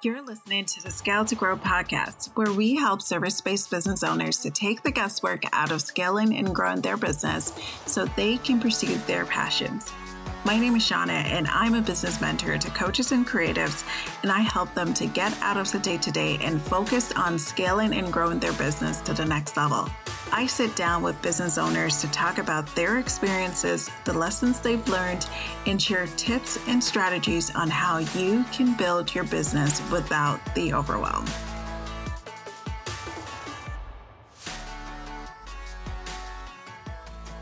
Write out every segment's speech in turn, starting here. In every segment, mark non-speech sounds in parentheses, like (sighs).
You're listening to the Scale to Grow podcast, where we help service based business owners to take the guesswork out of scaling and growing their business so they can pursue their passions. My name is Shauna, and I'm a business mentor to coaches and creatives, and I help them to get out of the day to day and focus on scaling and growing their business to the next level. I sit down with business owners to talk about their experiences, the lessons they've learned, and share tips and strategies on how you can build your business without the overwhelm.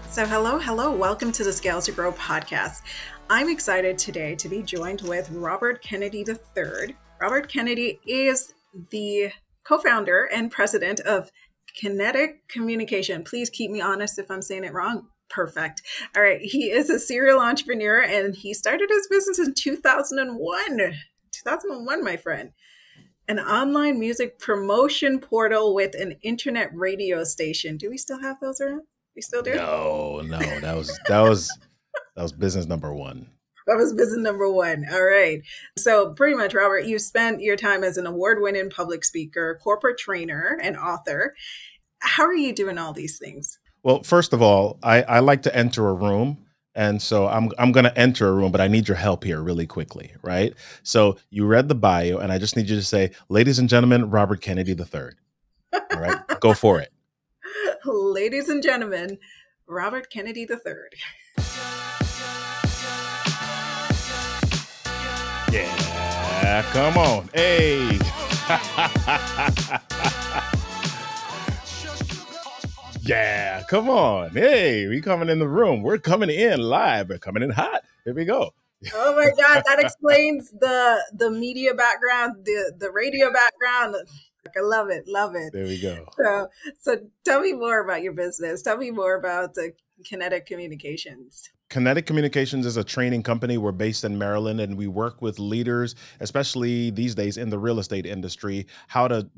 So, hello, hello, welcome to the Scale to Grow podcast. I'm excited today to be joined with Robert Kennedy III. Robert Kennedy is the co founder and president of Kinetic Communication. Please keep me honest if I'm saying it wrong. Perfect. All right. He is a serial entrepreneur and he started his business in 2001. 2001, my friend. An online music promotion portal with an internet radio station. Do we still have those around? We still do? No, no. That was that was that was business number one. That was business number one. All right. So, pretty much, Robert, you spent your time as an award winning public speaker, corporate trainer, and author. How are you doing all these things? Well, first of all, I, I like to enter a room. And so I'm I'm gonna enter a room, but I need your help here really quickly, right? So you read the bio, and I just need you to say, ladies and gentlemen, Robert Kennedy III. All right, (laughs) go for it. Ladies and gentlemen, Robert Kennedy III. Yeah, come on. Hey. (laughs) yeah, come on. Hey, we coming in the room. We're coming in live. We're coming in hot. Here we go. oh my god, that (laughs) explains the the media background, the the radio background. I love it, love it. There we go. So, so tell me more about your business. Tell me more about the Kinetic Communications. Kinetic Communications is a training company. We're based in Maryland and we work with leaders, especially these days in the real estate industry, how to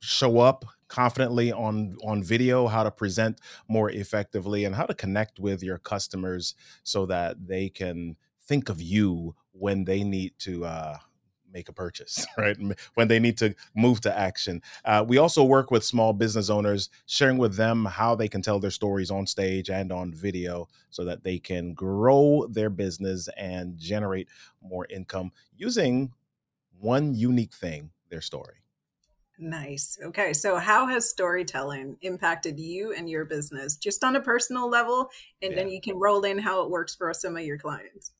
show up confidently on on video how to present more effectively and how to connect with your customers so that they can think of you when they need to uh, make a purchase, (laughs) right? When they need to move to action. Uh, we also work with small business owners, sharing with them how they can tell their stories on stage and on video so that they can grow their business and generate more income using one unique thing their story. Nice. Okay. So, how has storytelling impacted you and your business just on a personal level? And yeah. then you can roll in how it works for some of your clients.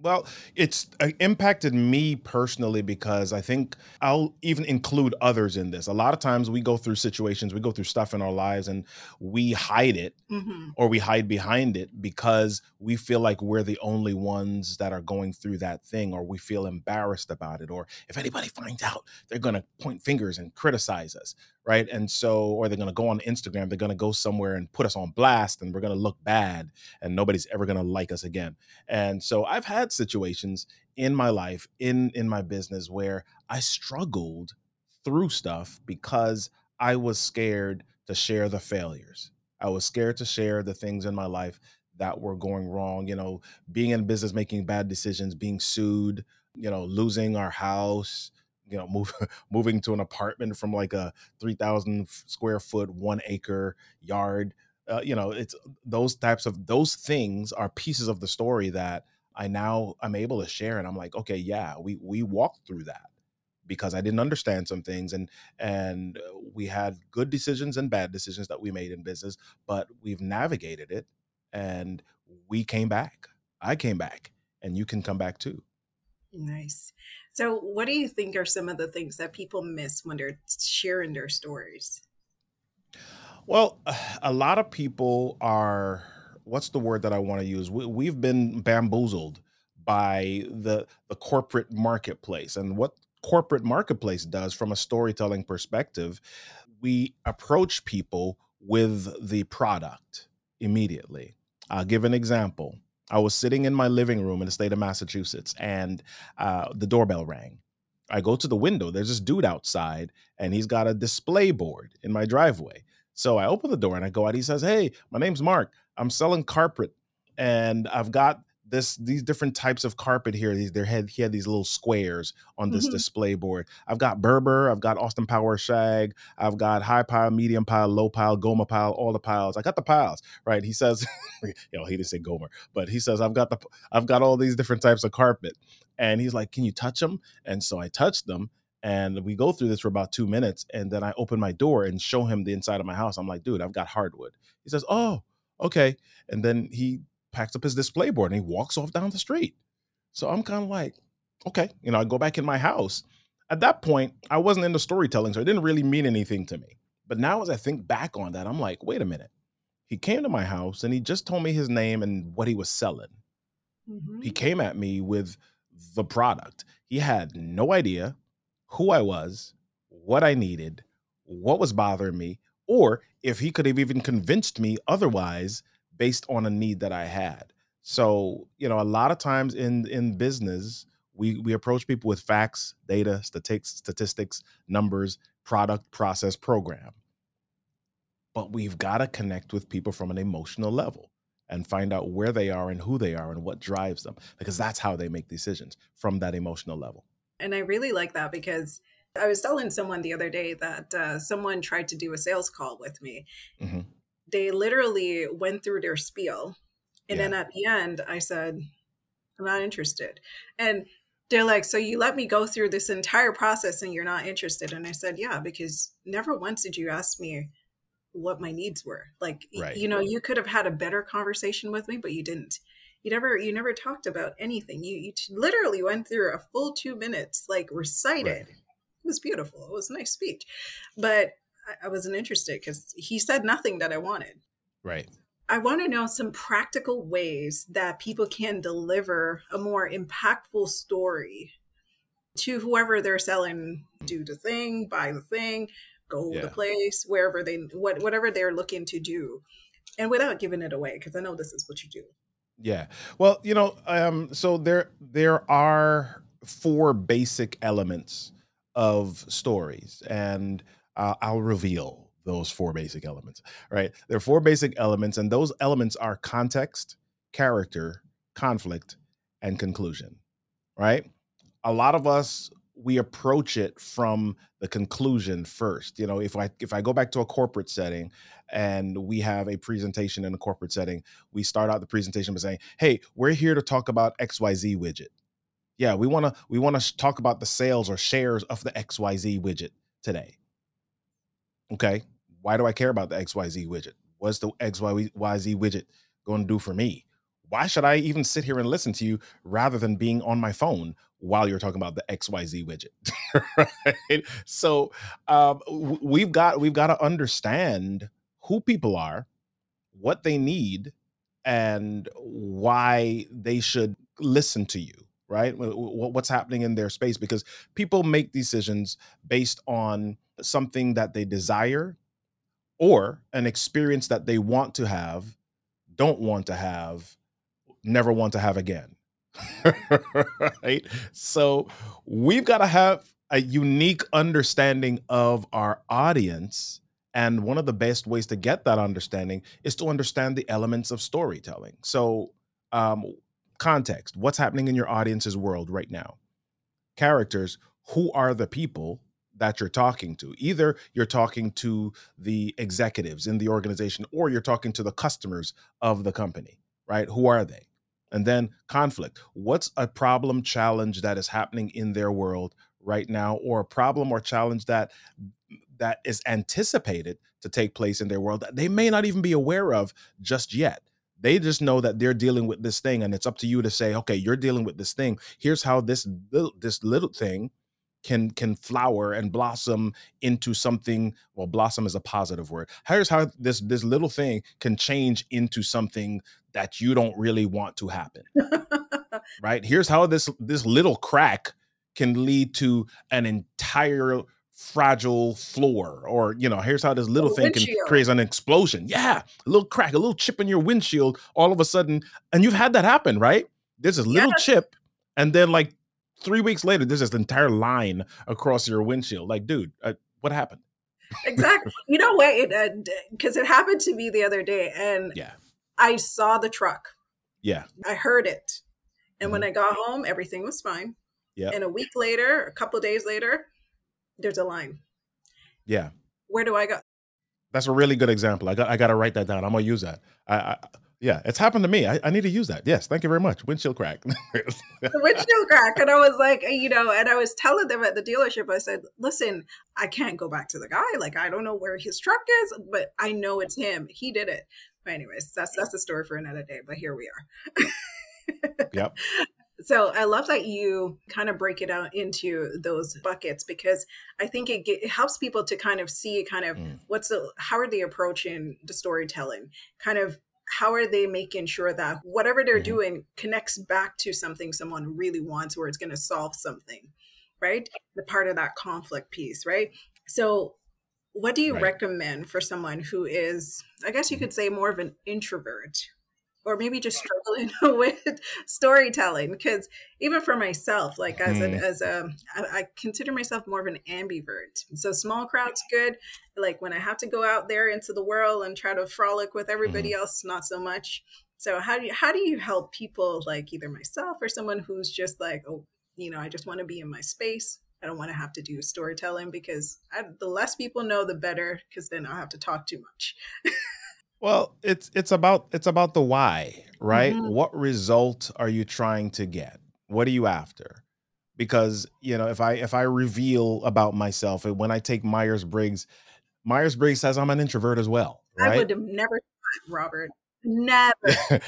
Well, it's uh, impacted me personally because I think I'll even include others in this. A lot of times we go through situations, we go through stuff in our lives and we hide it mm-hmm. or we hide behind it because we feel like we're the only ones that are going through that thing or we feel embarrassed about it. Or if anybody finds out, they're going to point fingers and criticize us right? And so, or they're going to go on Instagram, they're going to go somewhere and put us on blast, and we're going to look bad, and nobody's ever going to like us again. And so, I've had situations in my life, in in my business, where I struggled through stuff because I was scared to share the failures. I was scared to share the things in my life that were going wrong. You know, being in business, making bad decisions, being sued. You know, losing our house you know move, (laughs) moving to an apartment from like a 3000 square foot one acre yard uh, you know it's those types of those things are pieces of the story that i now i'm able to share and i'm like okay yeah we we walked through that because i didn't understand some things and and we had good decisions and bad decisions that we made in business but we've navigated it and we came back. I came back and you can come back too Nice. So, what do you think are some of the things that people miss when they're sharing their stories? Well, (sighs) a lot of people are, what's the word that I want to use? We, have been bamboozled by the the corporate marketplace and what corporate marketplace does from a storytelling perspective we approach people with the product immediately i'll give an example I was sitting in my living room in the state of Massachusetts, and uh, the doorbell rang. I go to the window. There's this dude outside, and he's got a display board in my driveway. So I open the door and I go out. He says, "Hey, my name's Mark. I'm selling carpet, and I've got this these different types of carpet here. These there had he had these little squares on this mm-hmm. display board. I've got Berber, I've got Austin Power Shag, I've got high pile, medium pile, low pile, Gomer Pyle, all the piles. I got the piles, right? He says, (laughs) you know, he didn't say Gomer, but he says I've got the I've got all these different types of carpet. And he's like, Can you touch them? And so I touched them. And we go through this for about two minutes. And then I open my door and show him the inside of my house. I'm like, dude, I've got hardwood. He says, Oh, okay. And then he packs up his display board and he walks off down the street. So I'm kind of like, okay, you know, I go back in my house. At that point, I wasn't into storytelling, so it didn't really mean anything to me. But now, as I think back on that, I'm like, wait a minute. He came to my house and he just told me his name and what he was selling. Mm-hmm. He came at me with the product. He had no idea who I was, what I needed, what was bothering me, or if he could have even convinced me otherwise based on a need that I had. So, you know, a lot of times in in business, we we approach people with facts, data, statistics, statistics, numbers, product, process, program. But we've got to connect with people from an emotional level and find out where they are and who they are and what drives them because that's how they make decisions from that emotional level. And I really like that because I was telling someone the other day that uh, someone tried to do a sales call with me. Mm-hmm they literally went through their spiel. And yeah. then at the end, I said, I'm not interested. And they're like, So you let me go through this entire process and you're not interested? And I said, Yeah, because never once did you ask me what my needs were. Like, right. you know, you could have had a better conversation with me, but you didn't. You never, you never talked about anything. You, you literally went through a full two minutes, like recited. Right. It was beautiful. It was a nice speech, but I wasn't interested because he said nothing that I wanted. Right. I want to know some practical ways that people can deliver a more impactful story to whoever they're selling. Do the thing, buy the thing, go yeah. the place, wherever they, what, whatever they're looking to do, and without giving it away, because I know this is what you do. Yeah. Well, you know, um, so there there are four basic elements of stories, and uh, I'll reveal those four basic elements, right? There are four basic elements, and those elements are context, character, conflict, and conclusion, right? A lot of us we approach it from the conclusion first you know if i if i go back to a corporate setting and we have a presentation in a corporate setting we start out the presentation by saying hey we're here to talk about xyz widget yeah we want to we want to talk about the sales or shares of the xyz widget today okay, why do I care about the XYZ widget? What's the XYZ widget going to do for me? Why should I even sit here and listen to you rather than being on my phone while you're talking about the XYZ widget? (laughs) right? So um, we've got we've got to understand who people are, what they need, and why they should listen to you right what's happening in their space because people make decisions based on something that they desire or an experience that they want to have, don't want to have, never want to have again. (laughs) right? So we've got to have a unique understanding of our audience. And one of the best ways to get that understanding is to understand the elements of storytelling. So, um, context what's happening in your audience's world right now? Characters who are the people that you're talking to. Either you're talking to the executives in the organization or you're talking to the customers of the company, right? Who are they? And then conflict. What's a problem challenge that is happening in their world right now or a problem or challenge that that is anticipated to take place in their world that they may not even be aware of just yet. They just know that they're dealing with this thing and it's up to you to say, "Okay, you're dealing with this thing. Here's how this little this little thing can can flower and blossom into something well blossom is a positive word here's how this this little thing can change into something that you don't really want to happen (laughs) right here's how this this little crack can lead to an entire fragile floor or you know here's how this little thing windshield. can create an explosion yeah a little crack a little chip in your windshield all of a sudden and you've had that happen right there's this little yes. chip and then like three weeks later, there's this entire line across your windshield. Like, dude, uh, what happened? exactly. You know what? Because it, uh, it happened to me the other day, and yeah, I saw the truck. Yeah, I heard it. And when Mhm. I got home, everything was fine. Yeah. And a week later, a couple days later, there's a line. Yeah. Where do I go? That's a really good example. I got I got to write that down. I'm gonna use that. I, I yeah, it's happened to me. I, I need to use that. Yes, thank you very much. Windshield crack. (laughs) windshield crack. And I was like, you know, and I was telling them at the dealership, I said, listen, I can't go back to the guy. Like, I don't know where his truck is, but I know it's him. He did it. But anyways, that's that's a story for another day. But here we are. yep. (laughs) So I love that you kind of break it out into those buckets because I think it, get, it helps people to kind of see kind of Mm. what's the how are they approaching the storytelling, kind of how are they making sure that whatever they're Mhm. doing connects back to something someone really wants or it's going to solve something, right? The part of that conflict piece, right? So what do you Right. recommend for someone who is, I guess you Mhm. could say, more of an introvert or maybe just struggling (laughs) with storytelling because even for myself like as an Mhm. as a I, I consider myself more of an ambivert. So small crowds good. Like when i have to go out there into the world and try to frolic with everybody else not so much. So how do you how do you help people like either myself or someone who's just like oh you know i just want to be in my space. I don't want to have to do storytelling because I, the less people know the better because then i'll have to talk too much (laughs) Well, it's it's about it's about the why, right? Mhm. What result are you trying to get? What are you after? Because, you know, if I if I reveal about myself and when I take Myers-Briggs, Myers-Briggs says I'm an introvert as well, i right? would have never thought, robert never (laughs)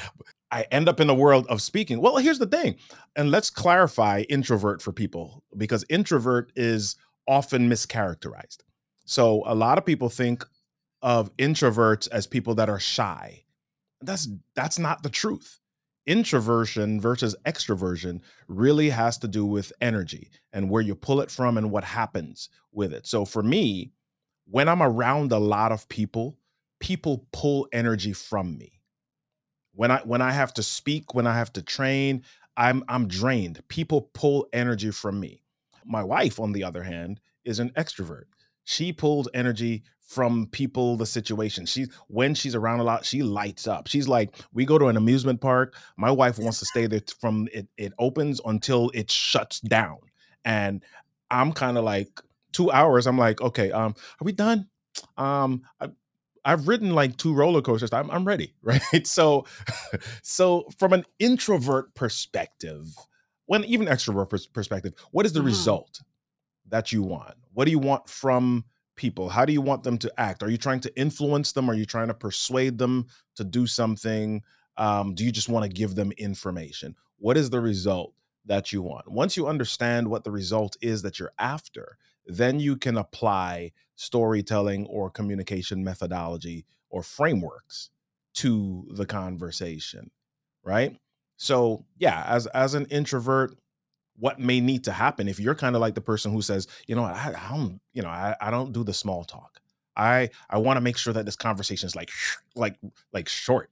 I end up in the world of speaking. Well, here's the thing. And let's clarify introvert for people because introvert is often mischaracterized. So a lot of people think of introverts as people that are shy. That's that's not the truth. Introversion versus extroversion really has to do with energy and where you pull it from and what happens with it. So for me, when I'm around a lot of people, people pull energy from me when i when i have to speak when i have to train i'm i'm drained people pull energy from me my wife on the other hand is an extrovert she pulls energy from people the situation. She when she's around a lot she lights up. She's like we go to an amusement park. My wife wants to stay there from it it opens until it shuts down. And i'm kind of like two hours i'm like okay um are we done? Um I, I've ridden like two roller coasters. I'm, I'm ready, (laughs) right? So, (laughs) so from an introvert perspective, when even extrovert pers- perspective, what is the Mhm. result that you want? What do you want from people? How do you want them to act? Are you trying to influence them? Are you trying to persuade them to do something? Um, do you just want to give them information? What is the result that you want? Once you understand what the result is that you're after, then you can apply storytelling or communication methodology or frameworks to the conversation, right? So, yeah, as as an introvert, what may need to happen if you're kind of like the person who says, you know, I, I don't, you know, I, I don't do the small talk. I I want to make sure that this conversation is like like like short.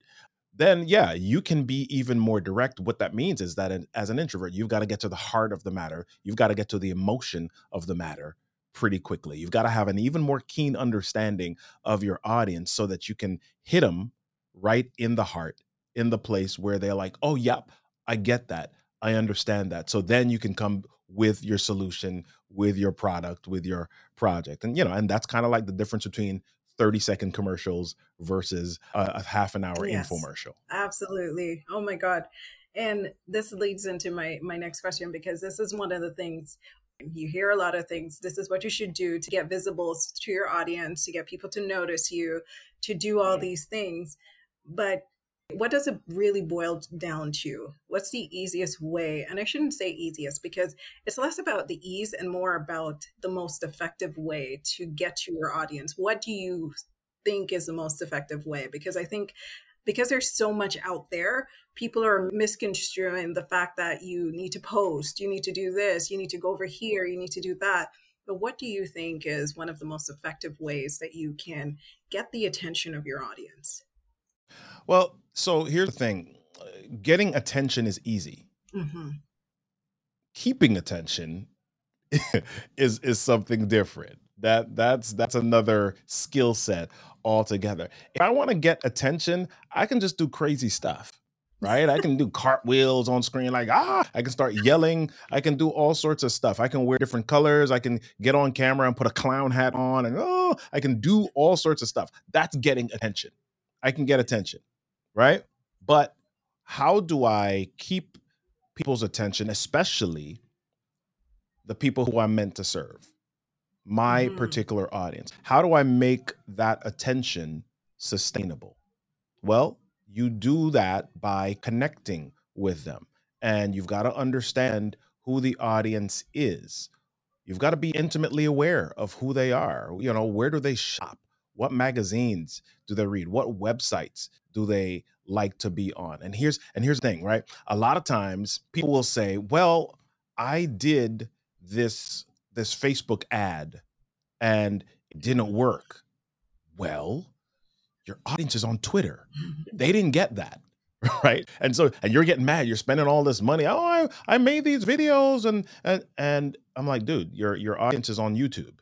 Then yeah, you can be even more direct. What that means is that as an introvert, you've got to get to the heart of the matter. You've got to get to the emotion of the matter pretty quickly. You've got to have an even more keen understanding of your audience so that you can hit them right in the heart, in the place where they're like, "Oh, yep, I get that. I understand that." So then you can come with your solution, with your product, with your project. And you know, and that's kind of like the difference between 30 second commercials versus a, a half an hour Yes. infomercial. Absolutely. Oh my God. And this leads into my my next question because this is one of the things you hear a lot of things. This is what you should do to get visible to your audience, to get people to notice you, to do all Mhm. these things. But what does it really boil down to? What's the easiest way? And I shouldn't say easiest because it's less about the ease and more about the most effective way to get to your audience. What do you think is the most effective way? Because I think because there's so much out there, people are misconstruing the fact that you need to post, you need to do this, you need to go over here, you need to do that. But what do you think is one of the most effective ways that you can get the attention of your audience? Well, so here's the thing uh, getting attention is easy, hmm keeping attention (laughs) is is something different. That that's that's another skill set altogether. If I want to get attention, I can just do crazy stuff. right? I can do (laughs) cartwheels on screen, like ah, I can start yelling. I can do all sorts of stuff. I can wear different colors. I can get on camera and put a clown hat on, and oh, I can do all sorts of stuff. That's getting attention. I can get attention, right? But how do I keep people's attention, especially the people who I'm meant to serve, my mm-hmm. particular audience? How do I make that attention sustainable? Well, you do that by connecting with them. And you've got to understand who the audience is. You've got to be intimately aware of who they are. You know, where do they shop? What magazines do they read? What websites do they like to be on? And here's and here's the thing, right? A lot of times people will say, "Well, I did this this Facebook ad and it didn't work." Well, your audience is on Twitter. (laughs) They didn't get that. (laughs) Right. And so and you're getting mad. You're spending all this money. Oh, I, I made these videos and and and I'm like, dude, your your audience is on YouTube.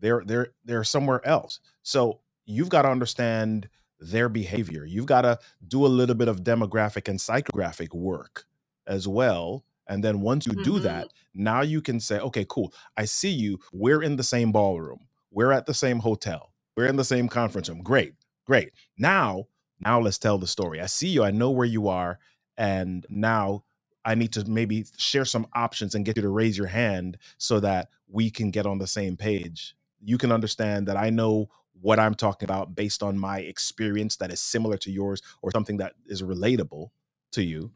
They're they're they're somewhere else. So you've got to understand their behavior. You've got to do a little bit of demographic and psychographic work as well. And then once you do that, mm-hmm. now you can say, okay, cool. I see you. We're in the same ballroom. We're at the same hotel. We're in the same conference room. Great. Great. Now, now let's tell the story. I see you. I know where you are. And now I need to maybe share some options and get you to raise your hand so that we can get on the same page. You can understand that I know what I'm talking about based on my experience that is similar to yours or something that is relatable to you.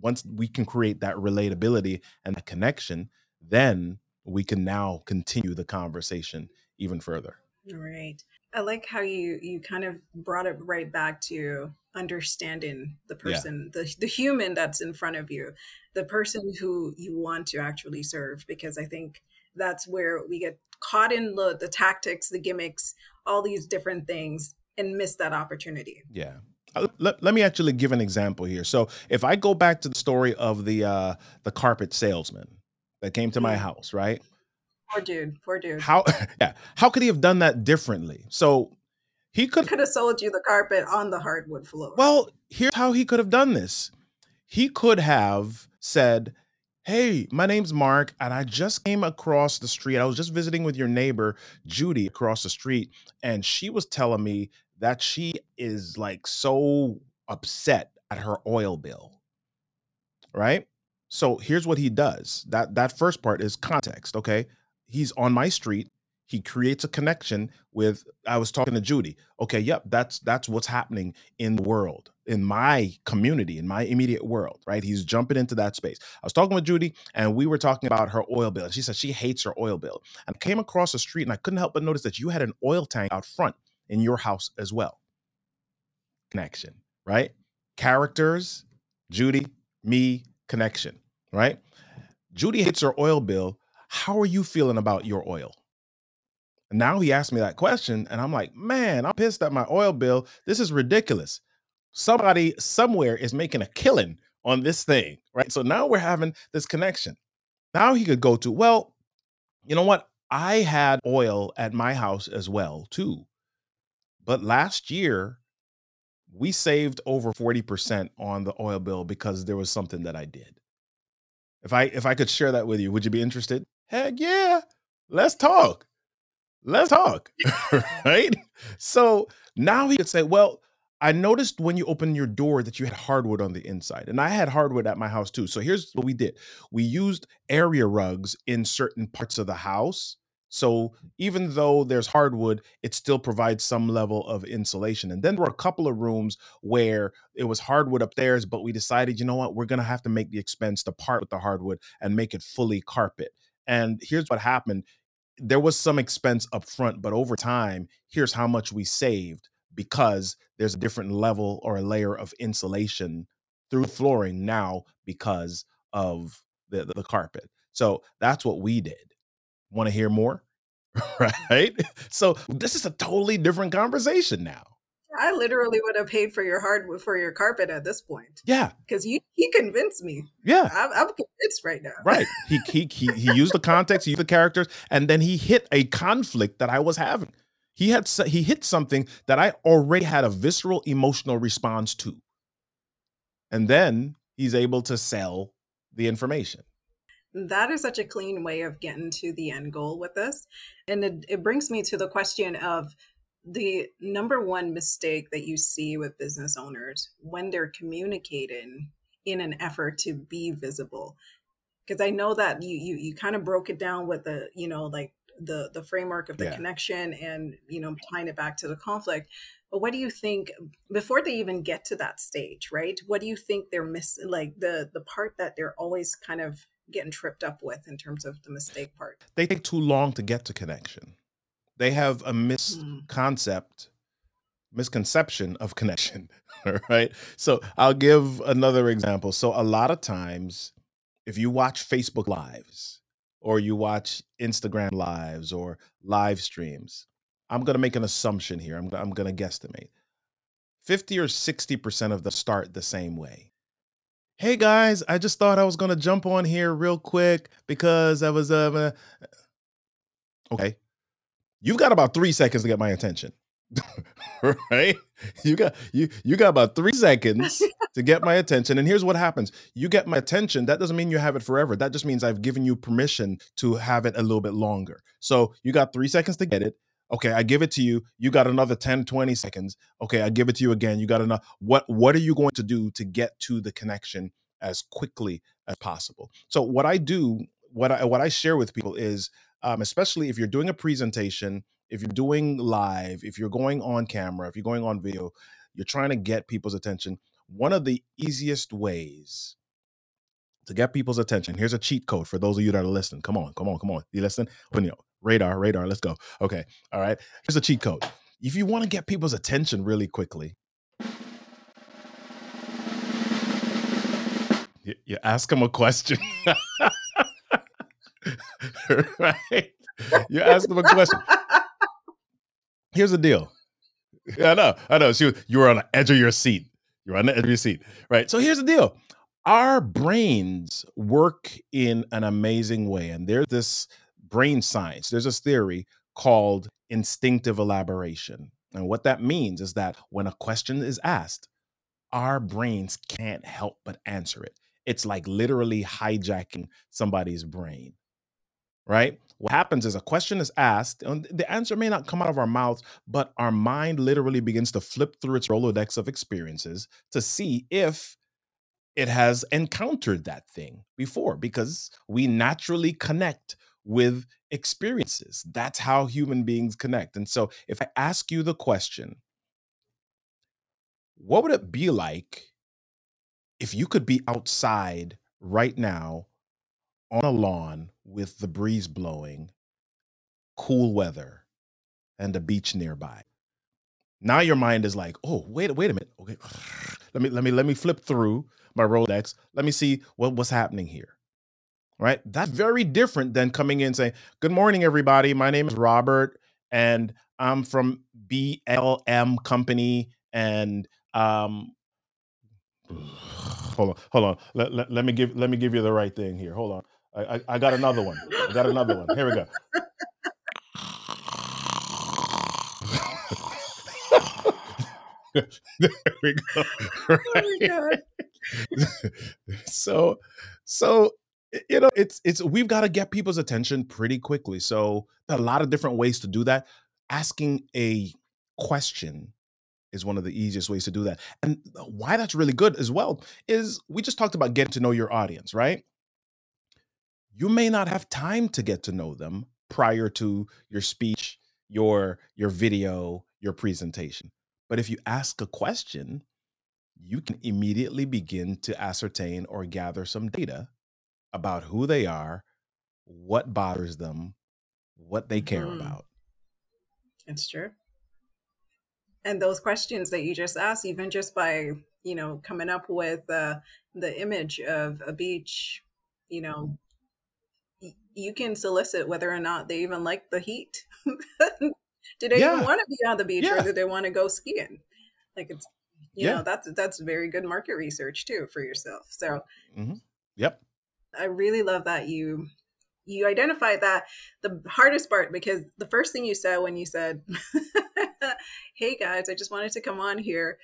Once we can create that relatability and the connection, then we can now continue the conversation even further. Right. I like how you you kind of brought it right back to understanding the person, yeah. the the human that's in front of you, the person who you want to actually serve. Because I think that's where we get caught in the the tactics, the gimmicks, all these different things, and miss that opportunity. Yeah. Uh, let, let me actually give an example here. So if I go back to the story of the uh the carpet salesman that came to my mm. house, right? Poor dude. Poor dude. How (laughs) yeah. How could he have done that differently? So he could could have sold you the carpet on the hardwood floor. Well, here's how he could have done this. He could have said, Hey, my name's Mark, and I just came across the street. I was just visiting with your neighbor, Judy, across the street, and she was telling me that she is like so upset at her oil bill. Right? So here's what he does. That that first part is context, okay? he's on my street he creates a connection with i was talking to judy. Okay yep that's that's what's happening in the world in my community in my immediate world right? He's jumping into that space. I was talking with judy and we were talking about her oil bill and she said she hates her oil bill. And i came across the street and i couldn't help but notice that you had an oil tank out front in your house as well. Connection right? Characters judy me connection right? Judy hates her oil bill. How are you feeling about your oil? And now he asked me that question, and I'm like, man, I'm pissed at my oil bill. This is ridiculous. Somebody somewhere is making a killing on this thing, right? So now we're having this connection. Now he could go to, well, you know what? I had oil at my house as well, too. But last year, we saved over 40% on the oil bill because there was something that I did. If I if I could share that with you, would you be interested? Heck yeah. Let's talk. Let's talk. (laughs) right? So now he could say, well, I noticed when you opened your door that you had hardwood on the inside. And I had hardwood at my house too. So here's what we did we used area rugs in certain parts of the house. So even though there's hardwood, it still provides some level of insulation. And then there were a couple of rooms where it was hardwood upstairs, but we decided, you know what, we're going to have to make the expense to part with the hardwood and make it fully carpet. And here's what happened there was some expense up front, but over time, here's how much we saved because there's a different level or a layer of insulation through flooring now because of the, the carpet. So that's what we did. Want to hear more? (laughs) right? So this is a totally different conversation now. I literally would have paid for your hardwood for your carpet at this point. Yeah, because you he convinced me. Yeah, I'm, I'm convinced right now. Right. He, he he he used the context, he used the characters, and then he hit a conflict that I was having. He had he hit something that I already had a visceral emotional response to. And then he's able to sell the information. That is such a clean way of getting to the end goal with this. And it, it brings me to the question of the number one mistake that you see with business owners when they're communicating in an effort to be visible. Because i know that you you, you kind of broke it down with the you know like the the framework of the yeah. connection and you know tying it back to the conflict. But what do you think before they even get to that stage right? What do you think they're missing like the the part that they're always kind of getting tripped up with in terms of the mistake part? They take too long to get to connection they have a hmm. misconcept misconception of connection (laughs) right? So i'll give another example. So a lot of times if you watch facebook lives or you watch instagram lives or live streams i'm going to make an assumption here. I'm, I'm going to guesstimate. 50 or 60% of the start the same way. Hey guys i just thought i was going to jump on here real quick because i was uh okay you've got about three seconds to get my attention. (laughs) right? You got you you got about three seconds (laughs) to get my attention. And here's what happens. You get my attention. That doesn't mean you have it forever. That just means I've given you permission to have it a little bit longer. So you got three seconds to get it. Okay, I give it to you. You got another 10, 20 seconds. Okay, I give it to you again. You got enough. What what are you going to do to get to the connection as quickly as possible? So what I do, what I what I share with people is um, especially if you're doing a presentation, if you're doing live, if you're going on camera, if you're going on video, you're trying to get people's attention. One of the easiest ways to get people's attention. Here's a cheat code for those of you that are listening. Come on, come on, come on. You listen? When you radar, radar, let's go. Okay. All right. Here's a cheat code. If you want to get people's attention really quickly, you, you ask them a question. (laughs) (laughs) right? You ask them a question. Here's the deal. I know, I know. She, you were on the edge of your seat. You're on the edge of your seat, right? So here's the deal. Our brains work in an amazing way, and there's this brain science. There's this theory called instinctive elaboration, and what that means is that when a question is asked, our brains can't help but answer it. It's like literally hijacking somebody's brain right? What happens is a question is asked, and the answer may not come out of our mouths, but our mind literally begins to flip through its Rolodex of experiences to see if it has encountered that thing before, because we naturally connect with experiences. That's how human beings connect. And so if I ask you the question, what would it be like if you could be outside right now on a lawn with the breeze blowing, cool weather, and a beach nearby. Now your mind is like, oh, wait, wait a minute. Okay. (sighs) Let me let me let me flip through my Rolex. Let me see what, what's happening here. Right? That's very different than coming in saying, Good morning, everybody. My name is Robert, and I'm from BLM Company. And um (sighs) hold on, hold on. Let, let, let me give let me give you the right thing here. Hold on. I, I, I got another one. I got another one. Here we go. (laughs) there we go. (laughs) Oh right? Oh (laughs) so, so you know, it's it's we've got to get people's attention pretty quickly. So, a lot of different ways to do that. Asking a question is one of the easiest ways to do that. And uh, why that's really good as well is we just talked about getting to know your audience, right? You may not have time to get to know them prior to your speech, your your video, your presentation. But if you ask a question, you can immediately begin to ascertain or gather some data about who they are, what bothers them, what they care mm-hmm. about. It's true. And those questions that you just asked, even just by, you know, coming up with uh, the image of a beach, you know, you can solicit whether or not they even like the heat. (laughs) do they yeah. even want to be on the beach yeah. or do they want to go skiing? Like it's you yeah. know that's that's very good market research too for yourself. So mm-hmm. yep. I really love that you you identified that the hardest part because the first thing you said when you said (laughs) hey guys i just wanted to come on here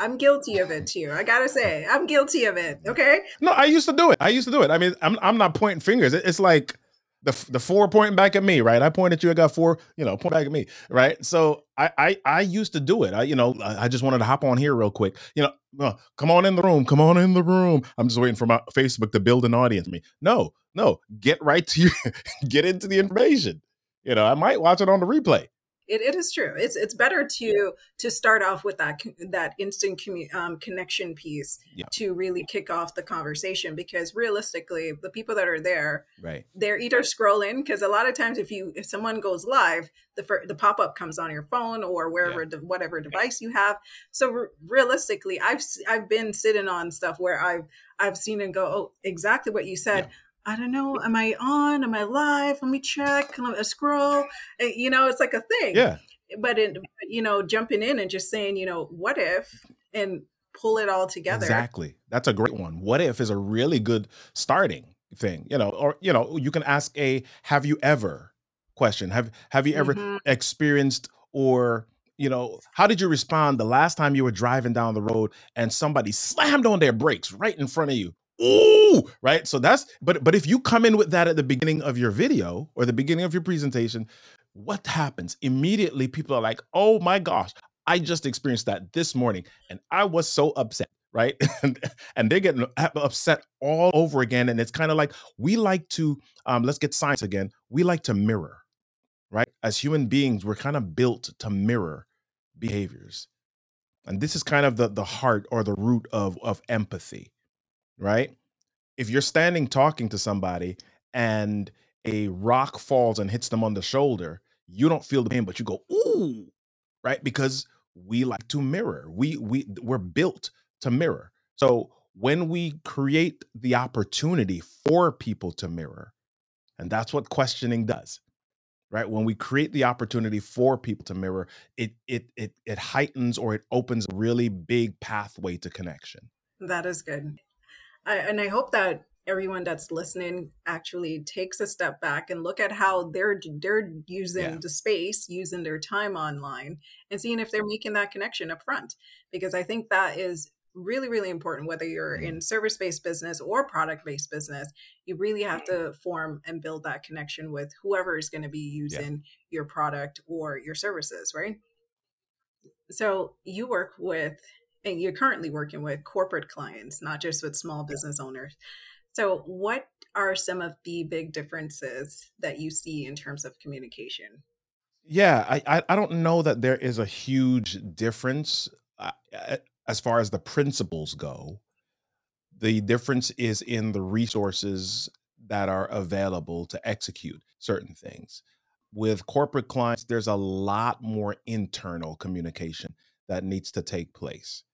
I'm guilty of it too. I gotta say, I'm guilty of it. Okay. No, I used to do it. I used to do it. I mean, I'm I'm not pointing fingers. It's like the the four pointing back at me, right? I point at you, I got four, you know, point back at me, right? So I I, I used to do it. I you know I just wanted to hop on here real quick. You know, uh, come on in the room, come on in the room. I'm just waiting for my Facebook to build an audience. Me, no, no, get right to you, (laughs) get into the information. You know, I might watch it on the replay it, it is true. It's it's better to to start off with that that instant commu- um, connection piece yeah. to really kick off the conversation because realistically, the people that are there, right, they're either scrolling because a lot of times if you if someone goes live, the the pop up comes on your phone or wherever yeah. whatever device you have. So re- realistically, I've I've been sitting on stuff where I've I've seen and go, oh, exactly what you said. I don't know. Am I on? Am I live? Let me check. Let me scroll. Eh, you know, it's like a thing. Yeah. But in, you know, jumping in and just saying, you know, what if, and pull it all together. Exactly. That's a great one. What if is a really good starting thing. You know, or you know, you can ask a "Have you ever?" question. Have Have you ever mm-hmm. experienced or you know, how did you respond the last time you were driving down the road and somebody slammed on their brakes right in front of you? Ooh, right? So that's but but if you come in with that at the beginning of your video or the beginning of your presentation, what happens? Immediately people are like, "Oh my gosh, I just experienced that this morning and I was so upset." Right. (laughs) and, and they get upset all over again. And it's kind of like we like to, um, let's get science again. We like to mirror, right? As human beings, we're kind of built to mirror behaviors. And this is kind of the the heart or the root of of empathy right? If you're standing talking to somebody and a rock falls and hits them on the shoulder, you don't feel the pain, but you go, ooh, right? Because we like to mirror. We we we're built to mirror. So when we create the opportunity for people to mirror, and that's what questioning does, right? When we create the opportunity for people to mirror, it it it it heightens or it opens a really big pathway to connection. That is good. I, and I hope that everyone that's listening actually takes a step back and look at how they're they're using yeah. the space, using their time online, and seeing if they're making that connection up front. Because I think that is really really important whether you're mm-hmm. in service based business or product based business you really have to form and build that connection with whoever is going to be using yeah. your product or your services right so you work with and you're currently working with corporate clients, not just with small business owners. So, what are some of the big differences that you see in terms of communication? Yeah, I I don't know that there is a huge difference uh, as far as the principles go. The difference is in the resources that are available to execute certain things. With corporate clients, there's a lot more internal communication that needs to take place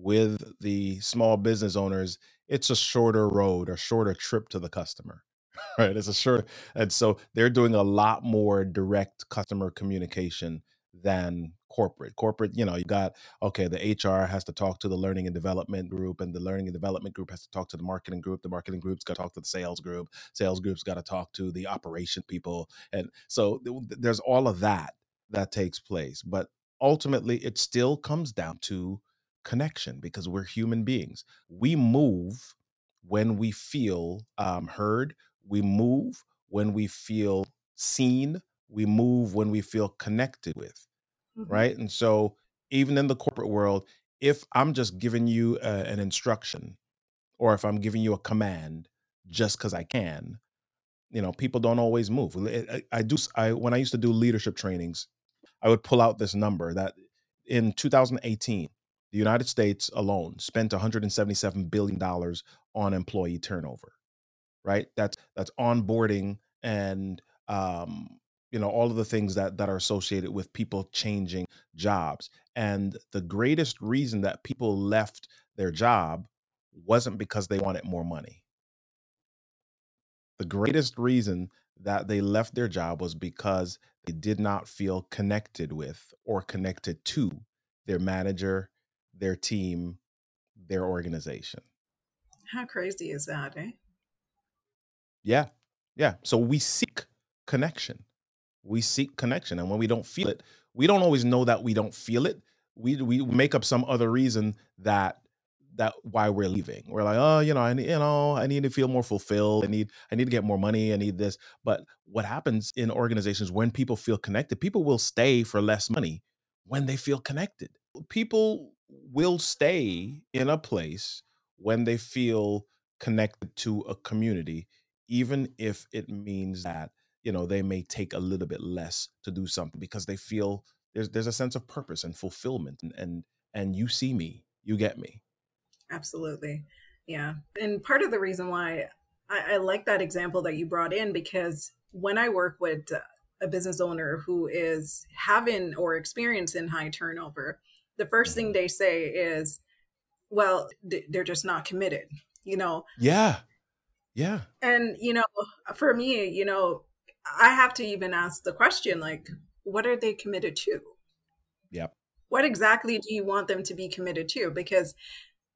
with the small business owners, it's a shorter road, a shorter trip to the customer. (laughs) Right. It's a short, and so they're doing a lot more direct customer communication than corporate. Corporate, you know, you got okay, the HR has to talk to the learning and development group, and the learning and development group has to talk to the marketing group. The marketing group's got to talk to the sales group. Sales group's got to talk to the operation people, and so there's all of that that takes place. But ultimately, it still comes down to connection because we're human beings. We move when we feel um, heard, we move when we feel seen, we move when we feel connected with, mm-hmm. right? And so, even in the corporate world, if I'm just giving you a, an instruction or if I'm giving you a command just because I can, you know, people don't always move. I, I do. I when I used to do leadership trainings, I would pull out this number that in 2018 the United States alone spent 177 billion dollars on employee turnover. Right? That's that's onboarding and um, you know all of the things that that are associated with people changing jobs. And the greatest reason that people left their job wasn't because they wanted more money. The greatest reason that they left their job was because they did not feel connected with or connected to their manager, their team, their organization. How crazy is that, eh? Yeah. Yeah. So we seek connection. We seek connection. And when we don't feel it, we don't always know that we don't feel it. we we make up some other reason that that why we're leaving. We're like, oh, you know, I need, you know, I need to feel more fulfilled. I need, I need to get more money. I need this. But what happens in organizations when people feel connected, people will stay for less money when they feel connected. People will stay in a place when they feel connected to a community, even if it means that, you know, they may take a little bit less to do something because they feel there's there's a sense of purpose and fulfillment and and, and you see me, you get me Absolutely. Yeah. And part of the reason why I, I like that example that you brought in, because when I work with a business owner who is having or experiencing high turnover, the first thing they say is, well, they're just not committed, you know? Yeah. Yeah. And, you know, for me, you know, I have to even ask the question like, what are they committed to? Yep. What exactly do you want them to be committed to? Because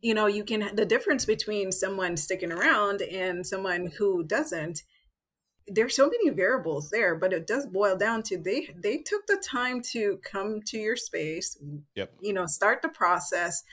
you know you can the difference between someone sticking around and someone who doesn't there's so many variables there but it does boil down to they they took the time to come to your space yep. you know start the process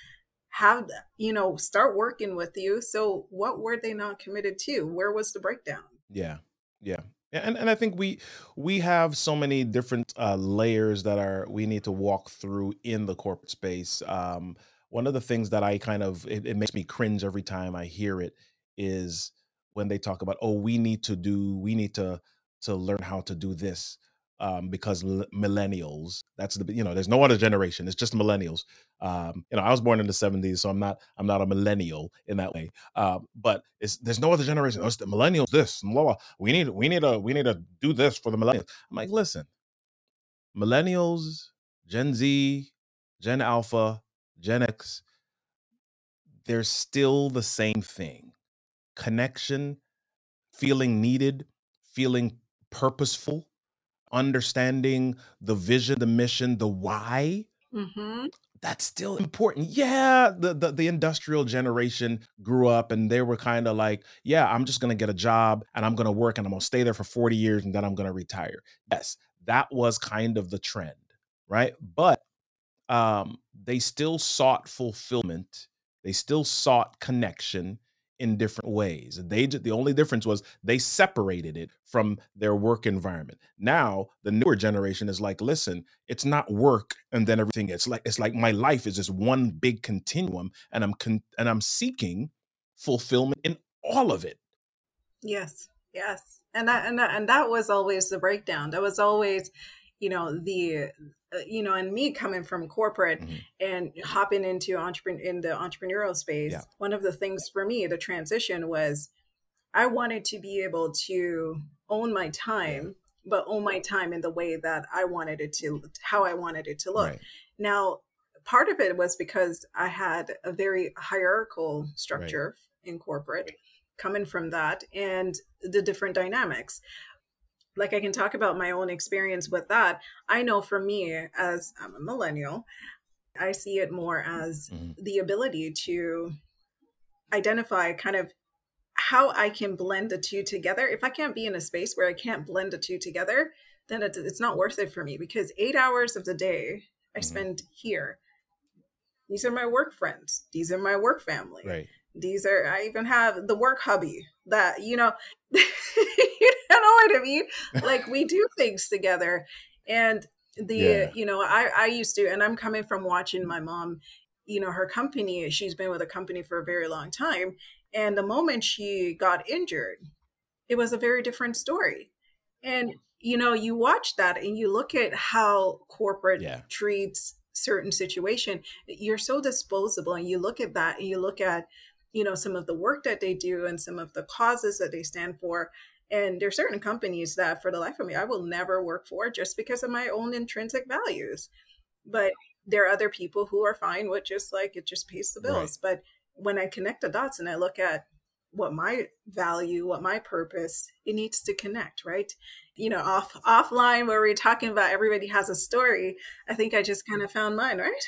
have you know start working with you. So what were they not committed to? Where was the breakdown? Yeah. Yeah and and I think we we have so many different uh, layers that are we need to walk through in the corporate space. Um, one of the things that I kind of it, it, makes me cringe every time I hear it is when they talk about oh we need to do we need to to learn how to do this um, because l- millennials that's the you know there's no other generation it's just millennials um, you know I was born in the 70s so I'm not I'm not a millennial in that way uh, but it's there's no other generation it's the millennials this blah, blah. we need we need to we need to do this for the millennials I'm like listen millennials Gen Z Gen Alpha Gen X, they're still the same thing connection, feeling needed, feeling purposeful, understanding the vision, the mission, the why. Mm-hmm. That's still important. Yeah, the, the, the industrial generation grew up and they were kind of like, yeah, I'm just gonna get a job and I'm gonna work and I'm gonna stay there for 40 years and then I'm gonna retire. Yes, that was kind of the trend, right? But um, they still sought fulfillment. They still sought connection in different ways. They the only difference was they separated it from their work environment. Now the newer generation is like, listen, it's not work and then everything. It's like it's like my life is just one big continuum, and I'm con- and I'm seeking fulfillment in all of it. Yes, yes, and that and that, and that was always the breakdown. That was always, you know, the uh, you know, and me coming from corporate mm-hmm. and hopping into entrepreneur in the entrepreneurial space, yeah. one of the things for me, the transition was I wanted to be able to own my time, yeah. but own my time in the way that I wanted it to, how I wanted it to look. Right. Now, part of it was because I had a very hierarchical structure right. in corporate coming from that and the different dynamics like I can talk about my own experience with that. I know for me, as I'm a millennial, I see it more as mm-hmm. the ability to identify kind of how I can blend the two together. If I can't be in a space where I can't blend the two together, then it's, it's not worth it for me because eight hours of the day I mm-hmm. spend here. These are my work friends. These are my work family. Right. These are, I even have the work hubby that, you know, (laughs) you know what I mean? Like we do things together. And the, yeah. you know, I, I used to, and I'm coming from watching my mom, you know, her company, she's been with a company for a very long time. And the moment she got injured, it was a very different story. And, you know, you watch that and you look at how corporate yeah. treats certain situation, you're so disposable. And you look at that and you look at, you know, some of the work that they do and some of the causes that they stand for and there are certain companies that, for the life of me, I will never work for just because of my own intrinsic values. But there are other people who are fine with just like it just pays the bills. Right. But when I connect the dots and I look at what my value, what my purpose, it needs to connect, right? You know, off offline where we're talking about everybody has a story. I think I just kind of found mine, right?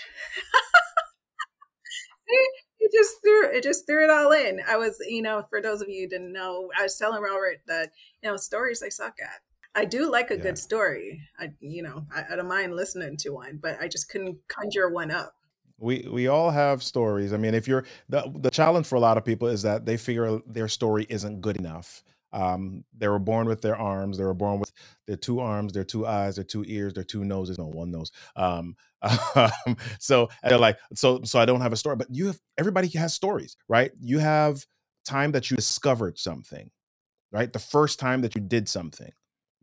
(laughs) it just threw it just threw it all in. I was, you know, for those of you who didn't know, I was telling Robert that, you know, stories I suck at. I do like a yeah. good story. I, you know, I, I don't mind listening to one, but I just couldn't conjure one up. We we all have stories. I mean, if you're the the challenge for a lot of people is that they figure their story isn't good enough. Um, they were born with their arms. They were born with their two arms, their two eyes, their two ears, their two noses. No, one nose. Um, (laughs) um, so they're like, so so I don't have a story. But you have everybody has stories, right? You have time that you discovered something, right? The first time that you did something.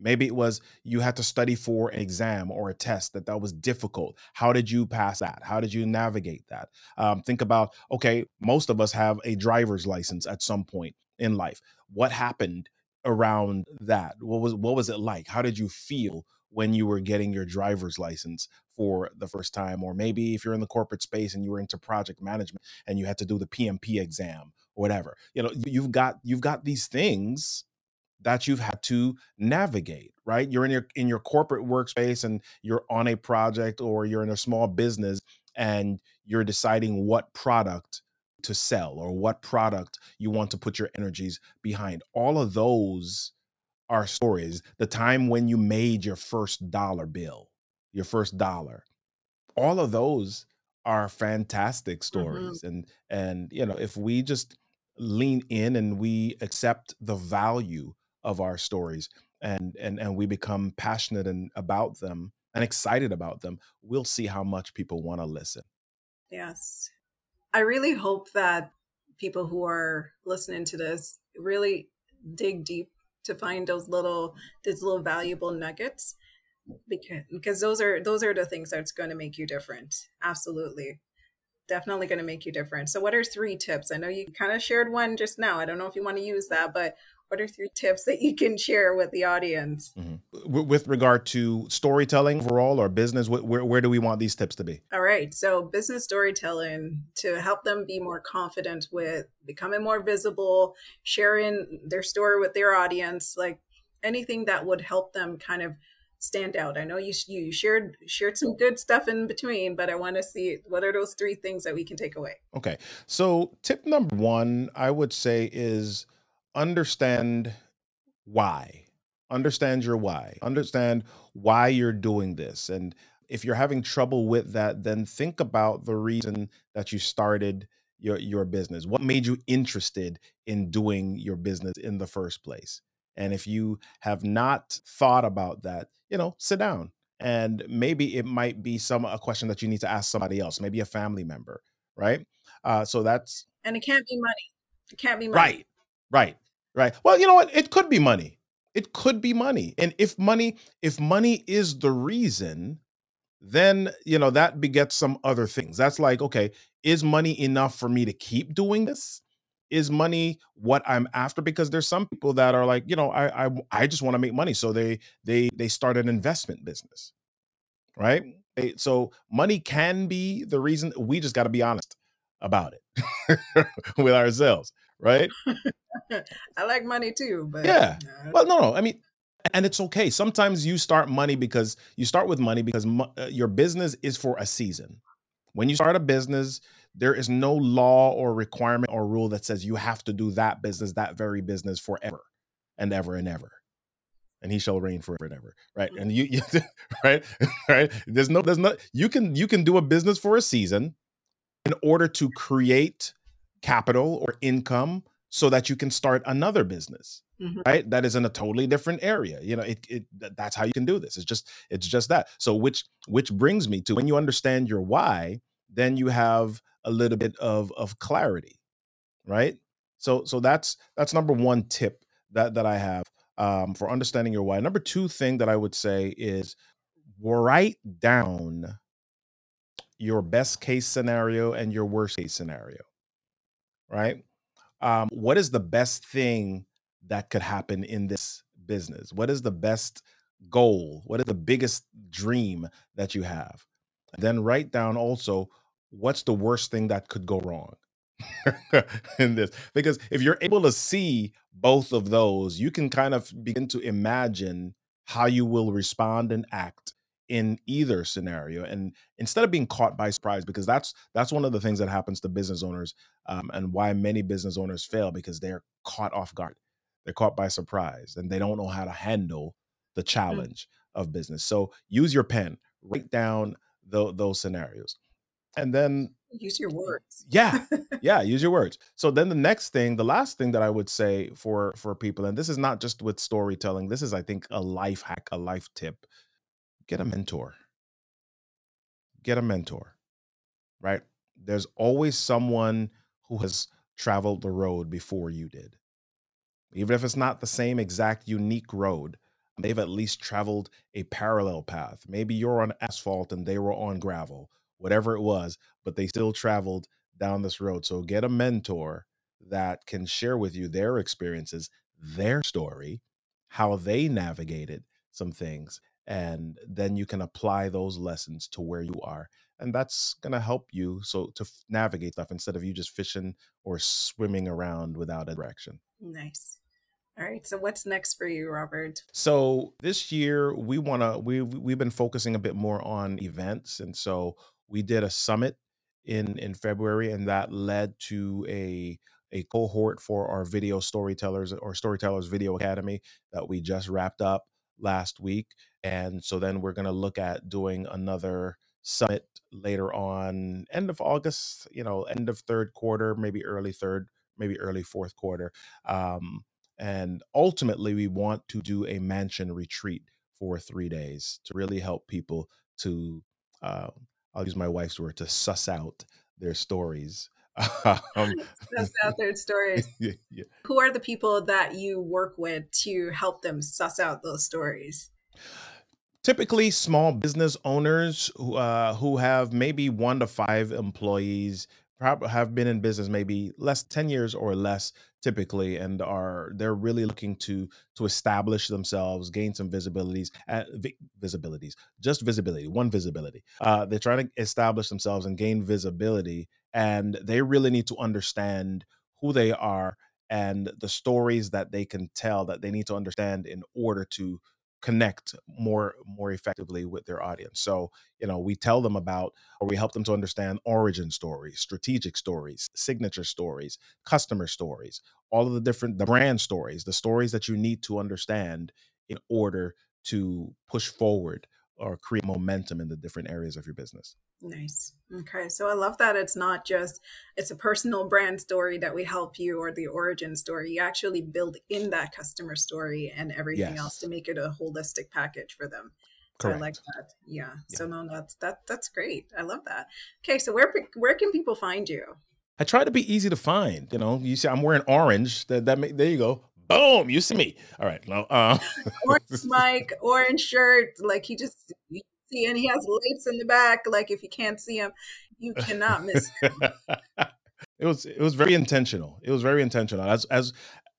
Maybe it was you had to study for an exam or a test that that was difficult. How did you pass that? How did you navigate that? Um, think about okay, most of us have a driver's license at some point in life. What happened around that? What was what was it like? How did you feel when you were getting your driver's license for the first time? Or maybe if you're in the corporate space and you were into project management and you had to do the PMP exam or whatever. You know, you've got you've got these things that you've had to navigate right you're in your in your corporate workspace and you're on a project or you're in a small business and you're deciding what product to sell or what product you want to put your energies behind all of those are stories the time when you made your first dollar bill your first dollar all of those are fantastic mm-hmm. stories mm-hmm. and and you know if we just lean in and we accept the value of our stories and and and we become passionate and about them and excited about them we'll see how much people want to listen yes i really hope that people who are listening to this really dig deep to find those little those little valuable nuggets because because those are those are the things that's going to make you different. Absolutely. Definitely going to make you different. So what are three tips? I know you kind of shared one just now. I don't know if you want to use that but what are three tips that you can share with the audience? Mm-hmm. with regard to storytelling overall or business where, where do we want these tips to be? All right so business storytelling to help them be more confident with becoming more visible sharing their story with their audience like anything that would help them kind of stand out. I know you you shared shared some good stuff in between but i want to see what are those three things that we can take away. Okay so tip number one i would say is understand why. Understand your why. Understand why you're doing this. And if you're having trouble with that, then think about the reason that you started your your business. What made you interested in doing your business in the first place? And if you have not thought about that, you know, sit down and maybe it might be some a question that you need to ask somebody else, maybe a family member, right? Uh, so that's and it can't be money. It can't be money. Right. Right. Right. Well, you know what? It could be money. It could be money. And if money, if money is the reason, then you know that begets some other things. That's like, okay, is money enough for me to keep doing this? Is money what I'm after? Because there's some people that are like, you know, I I, I just want to make money, so they they they start an investment business, right? So money can be the reason. We just got to be honest about it (laughs) with ourselves, right? (laughs) I like money too, but yeah. Well, no, no. I mean, (laughs) and it's okay. Sometimes you start money because you start with money because mo- uh, your business is for a season. When you start a business, there is no law or requirement or rule that says you have to do that business, that very business forever and ever and ever. And he shall reign forever and ever, right? And you, you (laughs) right, right. There's no, there's no. You can, you can do a business for a season in order to create capital or income so that you can start another business mm-hmm. right? That is in a totally different area you know it, it that's how you can do this. It's just it's just that. So which which brings me to when you understand your why then you have a little bit of of clarity right? So so that's that's number one tip that that i have um, for understanding your why. Number two thing that i would say is write down your best case scenario and your worst case scenario right um, what is the best thing that could happen in this business? What is the best goal? What is the biggest dream that you have? Then write down also what's the worst thing that could go wrong (laughs) in this. Because if you're able to see both of those, you can kind of begin to imagine how you will respond and act in either scenario and instead of being caught by surprise because that's that's one of the things that happens to business owners um, and why many business owners fail because they're caught off guard they're caught by surprise and they don't know how to handle the mm. challenge mm-hmm. of business. So use your pen, write down the, those scenarios. And then use your words. yeah. (laughs) Yeah, use your words. So then the next thing, the last thing that I would say for for people and this is not just with storytelling. This is I think a life hack, a life tip. Get a mentor. Get a mentor. Right? There's always someone who has traveled the road before you did. Even if it's not the same exact unique road, they've at least traveled a parallel path. Maybe you're on asphalt and they were on gravel, whatever it was, but they still traveled down this road. So get a mentor that can share with you their experiences, their story, how they navigated some things, and then you can apply those lessons to where you are and that's going to help you so to navigate stuff instead of you just fishing or swimming around without a direction. Nice. All right so what's next for you robert? So this year we want to we we've been focusing a bit more on events and so we did a summit in in february and that led to a a cohort for our video storytellers or storytellers video academy that we just wrapped up last week and so then we're going to look at doing another summit later on end of august you know end of third quarter maybe early third maybe early fourth quarter um, and ultimately we want to do a mansion retreat for three days to really help people to uh, i'll use my wife's word to suss out their stories (laughs) um, suss out their stories yeah, yeah. who are the people that you work with to help them suss out those stories? Typically small business owners who, uh, who have maybe one to five employees probably have been in business maybe less 10 years or less typically and are they're really looking to to establish themselves gain some visibilities at uh, visibilities just visibility one visibility. Uh, they're trying to establish themselves and gain visibility and they really need to understand who they are and the stories that they can tell that they need to understand in order to connect more more effectively with their audience. So you know we tell them about or we help them to understand origin stories strategic stories signature stories customer stories all of the different the brand stories the stories that you need to understand in order to push forward or create momentum in the different areas of your business. Nice. Okay. So I love that it's not just it's a personal brand story that we help you or the origin story. You actually build in that customer story and everything yes. else to make it a holistic package for them. Correct. I like that. Yeah. yeah. So no, that's that that's great. I love that. Okay. So where where can people find you? I try to be easy to find. You know, you see, I'm wearing orange. That that may, there you go. Boom, you see me. All right. No, uh, (laughs) orange mic, orange shirt. Like he just you see, and he has lights in the back. Like if you can't see him, you cannot miss him. (laughs) it was it was very intentional. It was very intentional. As as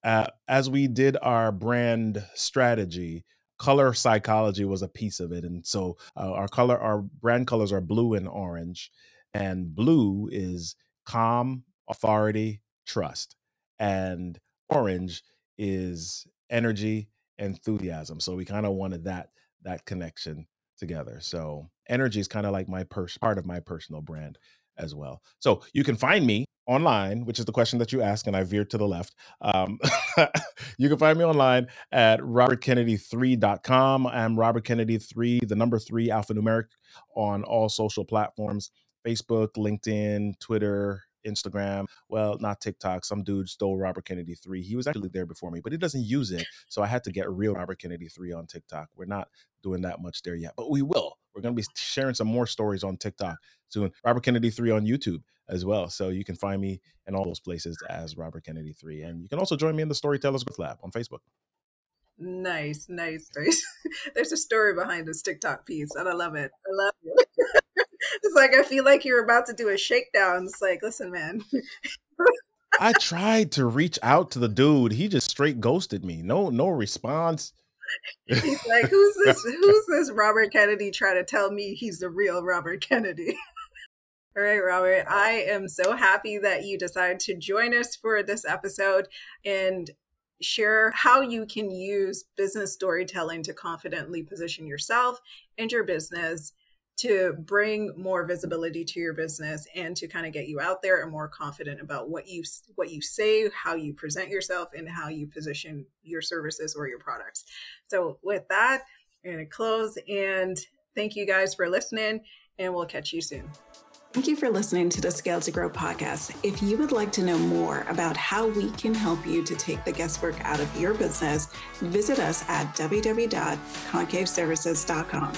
uh, as we did our brand strategy, color psychology was a piece of it, and so uh, our color, our brand colors are blue and orange, and blue is calm, authority, trust, and orange is energy, enthusiasm. So we kind of wanted that that connection together. So energy is kind of like my pers- part of my personal brand as well. So you can find me online, which is the question that you asked, and I veered to the left. Um, (laughs) you can find me online at robertkennedy3.com. I'm Robert Kennedy 3, the number three alphanumeric on all social platforms Facebook, LinkedIn, Twitter, Instagram. Well, not TikTok. Some dude stole Robert Kennedy 3. He was actually there before me, but he doesn't use it. So I had to get real Robert Kennedy 3 on TikTok. We're not doing that much there yet, but we will. We're going to be sharing some more stories on TikTok soon. Robert Kennedy 3 on YouTube as well. So you can find me in all those places as Robert Kennedy 3. And you can also join me in the Storytellers Growth Lab on Facebook. Nice, nice, nice. (laughs) There's a story behind this TikTok piece, and I love it. I love it. (laughs) (laughs) it's like I feel like you're about to do a shakedown. It's like, listen, man. I tried to reach out to the dude. He just straight ghosted me. No, no response. He's like, who's this? (laughs) Who's this Robert Kennedy trying to tell me he's the real Robert Kennedy? (laughs) All right, Robert, I am so happy that you decided to join us for this episode and share how you can use business storytelling to confidently position yourself and your business to bring more visibility to your business and to kind of get you out there and more confident about what you what you say, how you present yourself, and how you position your services or your products. So with that, I'm going to close and thank you guys for listening, and we'll catch you soon. Thank you for listening to the Scale to Grow podcast. If you would like to know more about how we can help you to take the guesswork out of your business, visit us at www.concaveservices.com.